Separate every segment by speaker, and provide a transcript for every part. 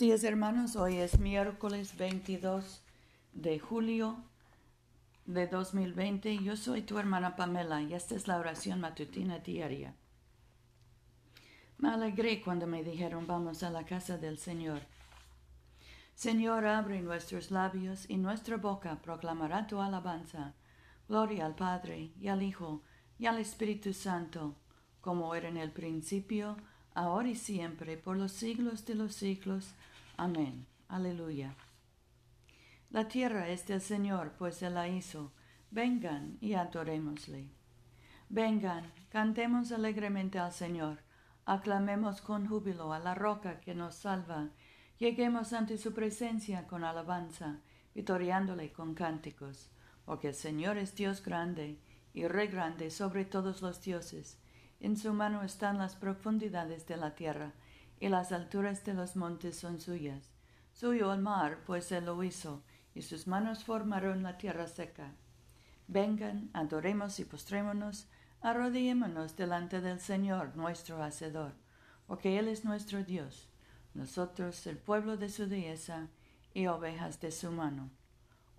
Speaker 1: días hermanos, hoy es miércoles 22 de julio de 2020. Yo soy tu hermana Pamela y esta es la oración matutina diaria. Me alegré cuando me dijeron vamos a la casa del Señor. Señor, abre nuestros labios y nuestra boca proclamará tu alabanza. Gloria al Padre y al Hijo y al Espíritu Santo, como era en el principio, ahora y siempre, por los siglos de los siglos. Amén. Aleluya. La tierra es del Señor, pues Él la hizo. Vengan y adorémosle. Vengan, cantemos alegremente al Señor, aclamemos con júbilo a la roca que nos salva, lleguemos ante su presencia con alabanza, vitoriándole con cánticos, porque el Señor es Dios grande y Rey grande sobre todos los dioses en su mano están las profundidades de la tierra, y las alturas de los montes son suyas. Suyo el mar, pues él lo hizo, y sus manos formaron la tierra seca. Vengan, adoremos y postrémonos, arrodillémonos delante del Señor, nuestro Hacedor, porque Él es nuestro Dios, nosotros el pueblo de su dehesa y ovejas de su mano.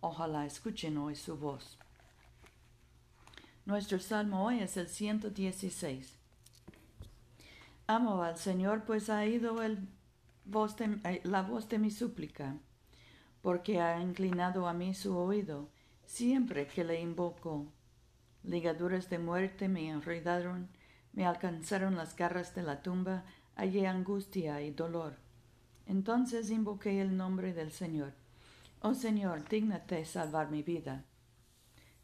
Speaker 1: Ojalá escuchen hoy su voz. Nuestro salmo hoy es el 116. Amo al Señor, pues ha ido el la voz de mi súplica, porque ha inclinado a mí su oído siempre que le invoco. Ligaduras de muerte me enredaron, me alcanzaron las garras de la tumba, hallé angustia y dolor. Entonces invoqué el nombre del Señor. Oh Señor, dígnate salvar mi vida.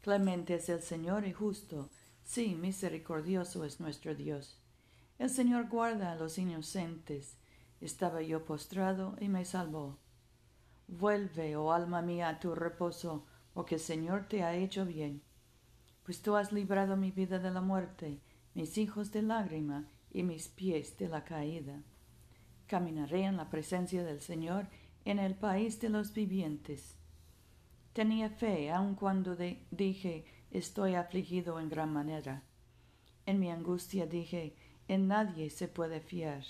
Speaker 1: Clemente es el Señor y justo, sí, misericordioso es nuestro Dios. El Señor guarda a los inocentes. Estaba yo postrado y me salvó. Vuelve, oh alma mía, a tu reposo, porque el Señor te ha hecho bien. Pues tú has librado mi vida de la muerte, mis hijos de lágrima y mis pies de la caída. Caminaré en la presencia del Señor en el país de los vivientes. Tenía fe aun cuando dije estoy afligido en gran manera. En mi angustia dije en nadie se puede fiar.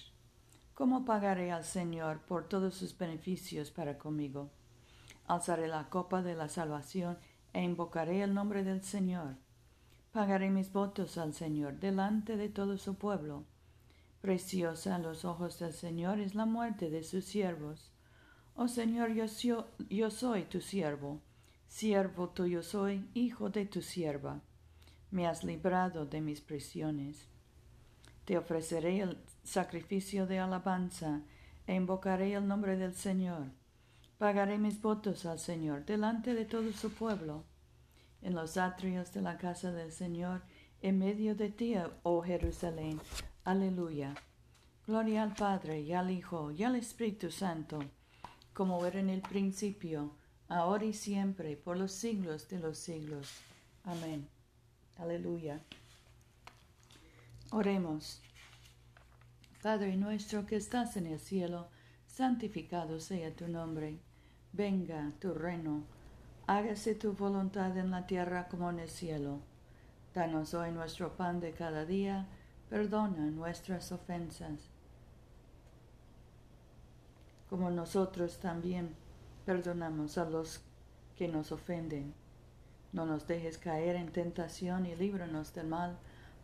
Speaker 1: ¿Cómo pagaré al Señor por todos sus beneficios para conmigo? Alzaré la copa de la salvación e invocaré el nombre del Señor. Pagaré mis votos al Señor delante de todo su pueblo. Preciosa a los ojos del Señor es la muerte de sus siervos. Oh Señor, yo soy tu siervo Siervo tuyo soy, hijo de tu sierva. Me has librado de mis prisiones. Te ofreceré el sacrificio de alabanza e invocaré el nombre del Señor. Pagaré mis votos al Señor delante de todo su pueblo. En los atrios de la casa del Señor, en medio de ti, oh Jerusalén. Aleluya. Gloria al Padre y al Hijo y al Espíritu Santo, como era en el principio, ahora y siempre, por los siglos de los siglos. Amén. Aleluya. Oremos. Padre nuestro que estás en el cielo, santificado sea tu nombre. Venga tu reino. Hágase tu voluntad en la tierra como en el cielo. Danos hoy nuestro pan de cada día. Perdona nuestras ofensas, como nosotros también Perdonamos a los que nos ofenden. No nos dejes caer en tentación y líbranos del mal,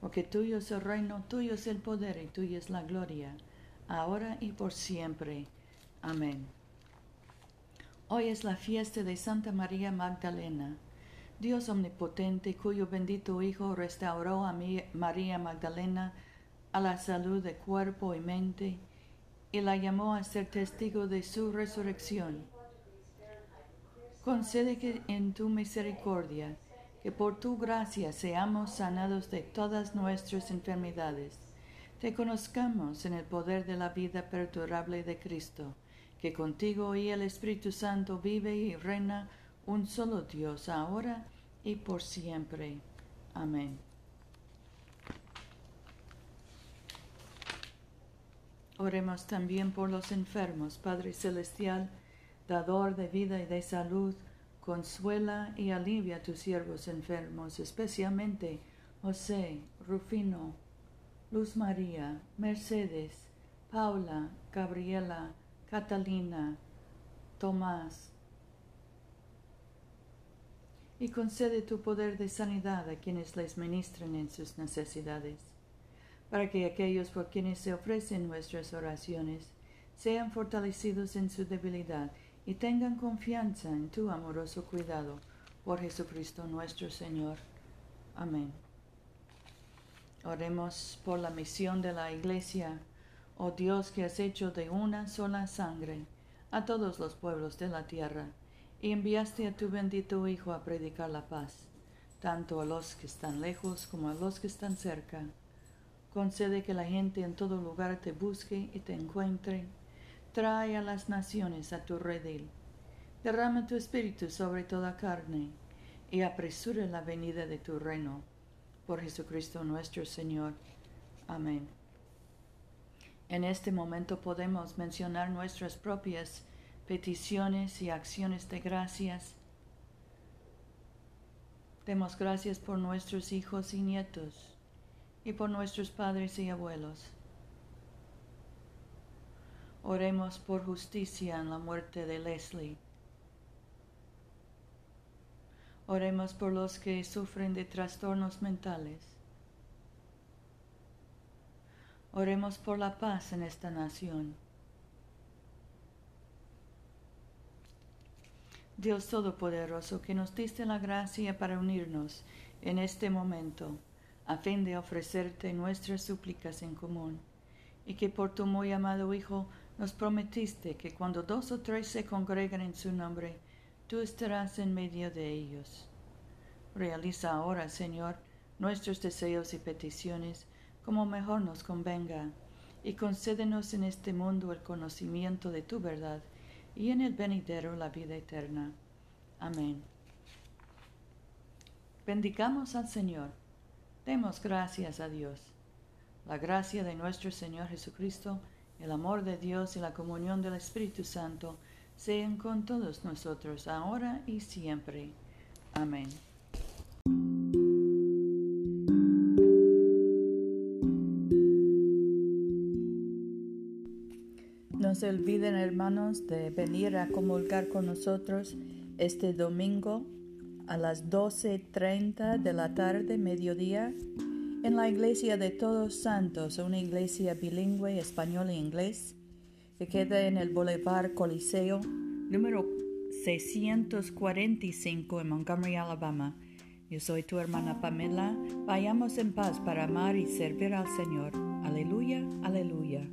Speaker 1: porque tuyo es el reino, tuyo es el poder y tuya es la gloria, ahora y por siempre. Amén. Hoy es la fiesta de Santa María Magdalena. Dios omnipotente, cuyo bendito Hijo restauró a María Magdalena a la salud de cuerpo y mente, y la llamó a ser testigo de su resurrección Concede que en tu misericordia, que por tu gracia seamos sanados de todas nuestras enfermedades, te conozcamos en el poder de la vida perdurable de Cristo, que contigo y el Espíritu Santo vive y reina un solo Dios ahora y por siempre. Amén. Oremos también por los enfermos, Padre Celestial, dador de vida y de salud, consuela y alivia a tus siervos enfermos, especialmente José, Rufino, Luz María, Mercedes, Paula, Gabriela, Catalina, Tomás. Y concede tu poder de sanidad a quienes les ministran en sus necesidades, para que aquellos por quienes se ofrecen nuestras oraciones sean fortalecidos en su debilidad y tengan confianza en tu amoroso cuidado por Jesucristo nuestro Señor. Amén. Oremos por la misión de la Iglesia, oh Dios que has hecho de una sola sangre a todos los pueblos de la tierra, y enviaste a tu bendito Hijo a predicar la paz, tanto a los que están lejos como a los que están cerca. Concede que la gente en todo lugar te busque y te encuentre trae a las naciones a tu redil. Derrama tu espíritu sobre toda carne, y apresura la venida de tu reino. Por Jesucristo nuestro Señor. Amén. En este momento podemos mencionar nuestras propias peticiones y acciones de gracias. Demos gracias por nuestros hijos y nietos y por nuestros padres y abuelos Oremos por justicia en la muerte de Leslie. Oremos por los que sufren de trastornos mentales. Oremos por la paz en esta nación. Dios Todopoderoso, que nos diste la gracia para unirnos en este momento, a fin de ofrecerte nuestras súplicas en común, y que por tu muy amado Hijo nos prometiste que cuando dos o tres se congregan en su nombre, tú estarás en medio de ellos. Realiza ahora, Señor, nuestros deseos y peticiones como mejor nos convenga, y concédenos en este mundo el conocimiento de tu verdad y en el venidero la vida eterna. Amén. Bendigamos al Señor. Demos gracias a Dios. La gracia de nuestro Señor Jesucristo, el amor de Dios y la comunión del Espíritu Santo sean con todos nosotros ahora y siempre. Amén. No se olviden, hermanos, de venir a comulgar con nosotros este domingo a las 12.30 de la tarde, mediodía, en la iglesia de Todos Santos, una iglesia bilingüe español e inglés, que queda en el Boulevard Coliseo, número 645 en Montgomery, Alabama. Yo soy tu hermana Pamela. Vayamos en paz para amar y servir al Señor. Aleluya, aleluya.